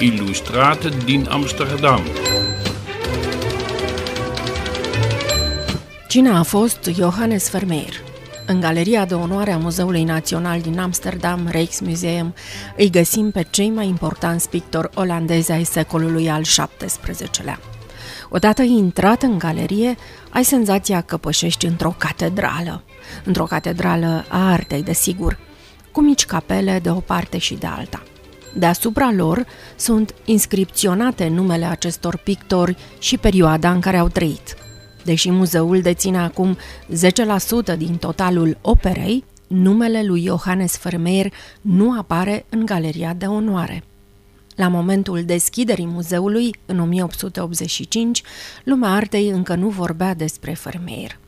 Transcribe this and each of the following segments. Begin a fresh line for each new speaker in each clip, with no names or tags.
ilustrate din Amsterdam.
Cine a fost Johannes Vermeer? În galeria de onoare a Muzeului Național din Amsterdam, Rijksmuseum, îi găsim pe cei mai importanți pictori olandezi ai secolului al XVII-lea. Odată intrat în galerie, ai senzația că pășești într-o catedrală. Într-o catedrală a artei, desigur, cu mici capele de o parte și de alta. Deasupra lor sunt inscripționate numele acestor pictori și perioada în care au trăit. Deși muzeul deține acum 10% din totalul operei, numele lui Johannes Vermeer nu apare în galeria de onoare. La momentul deschiderii muzeului, în 1885, lumea artei încă nu vorbea despre Vermeer.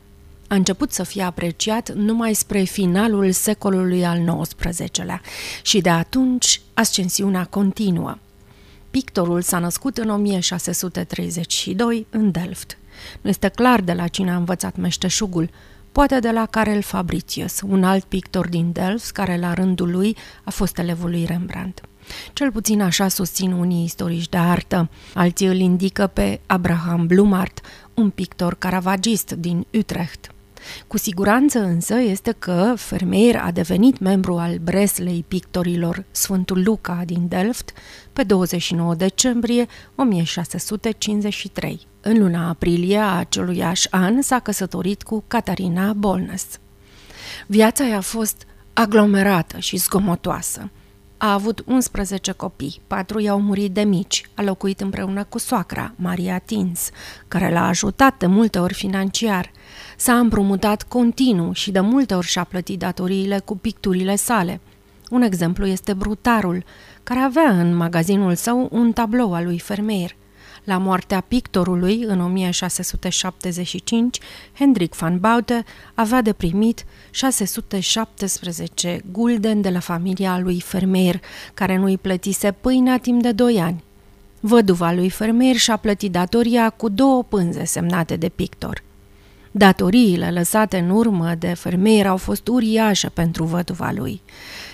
A început să fie apreciat numai spre finalul secolului al XIX-lea și de atunci ascensiunea continuă. Pictorul s-a născut în 1632 în Delft. Nu este clar de la cine a învățat meșteșugul, poate de la Karel Fabricius, un alt pictor din Delft, care la rândul lui a fost elevul lui Rembrandt. Cel puțin așa susțin unii istorici de artă. Alții îl indică pe Abraham Blumart, un pictor caravagist din Utrecht. Cu siguranță însă este că Vermeer a devenit membru al Breslei pictorilor Sfântul Luca din Delft pe 29 decembrie 1653. În luna aprilie a aceluiași an s-a căsătorit cu Catarina Bolnes. Viața i-a fost aglomerată și zgomotoasă. A avut 11 copii, patru i-au murit de mici, a locuit împreună cu soacra, Maria Tins, care l-a ajutat de multe ori financiar. S-a împrumutat continuu și de multe ori și-a plătit datoriile cu picturile sale. Un exemplu este Brutarul, care avea în magazinul său un tablou al lui Vermeer. La moartea pictorului, în 1675, Hendrik van Boute avea de primit 617 gulden de la familia lui Vermeer, care nu îi plătise pâinea timp de doi ani. Văduva lui Vermeer și-a plătit datoria cu două pânze semnate de pictor. Datoriile lăsate în urmă de Vermeer au fost uriașe pentru văduva lui.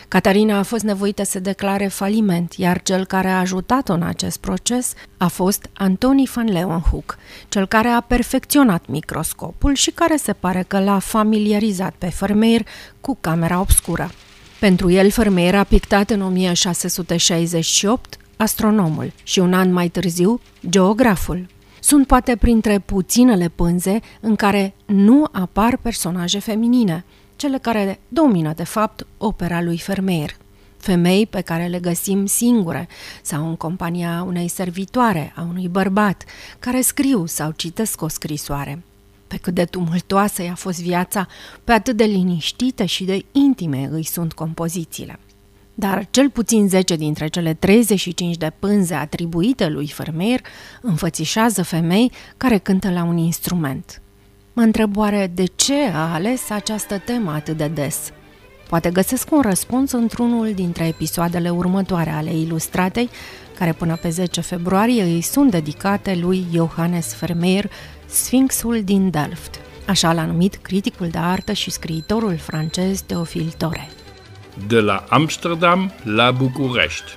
Catarina a fost nevoită să declare faliment, iar cel care a ajutat-o în acest proces a fost Antoni van Leeuwenhoek, cel care a perfecționat microscopul și care se pare că l-a familiarizat pe Vermeer cu camera obscură. Pentru el, Vermeer a pictat în 1668 astronomul și un an mai târziu geograful. Sunt poate printre puținele pânze în care nu apar personaje feminine – cele care domină, de fapt, opera lui Vermeer. Femei pe care le găsim singure sau în compania unei servitoare, a unui bărbat, care scriu sau citesc o scrisoare. Pe cât de tumultoasă i-a fost viața, pe atât de liniștite și de intime îi sunt compozițiile. Dar cel puțin 10 dintre cele 35 de pânze atribuite lui Vermeer înfățișează femei care cântă la un instrument – Mă întreb oare de ce a ales această temă atât de des. Poate găsesc un răspuns într-unul dintre episoadele următoare ale Ilustratei, care până pe 10 februarie îi sunt dedicate lui Johannes Vermeer, Sfinxul din Delft. Așa l-a numit criticul de artă și scriitorul francez Teofil Tore.
De la Amsterdam la București.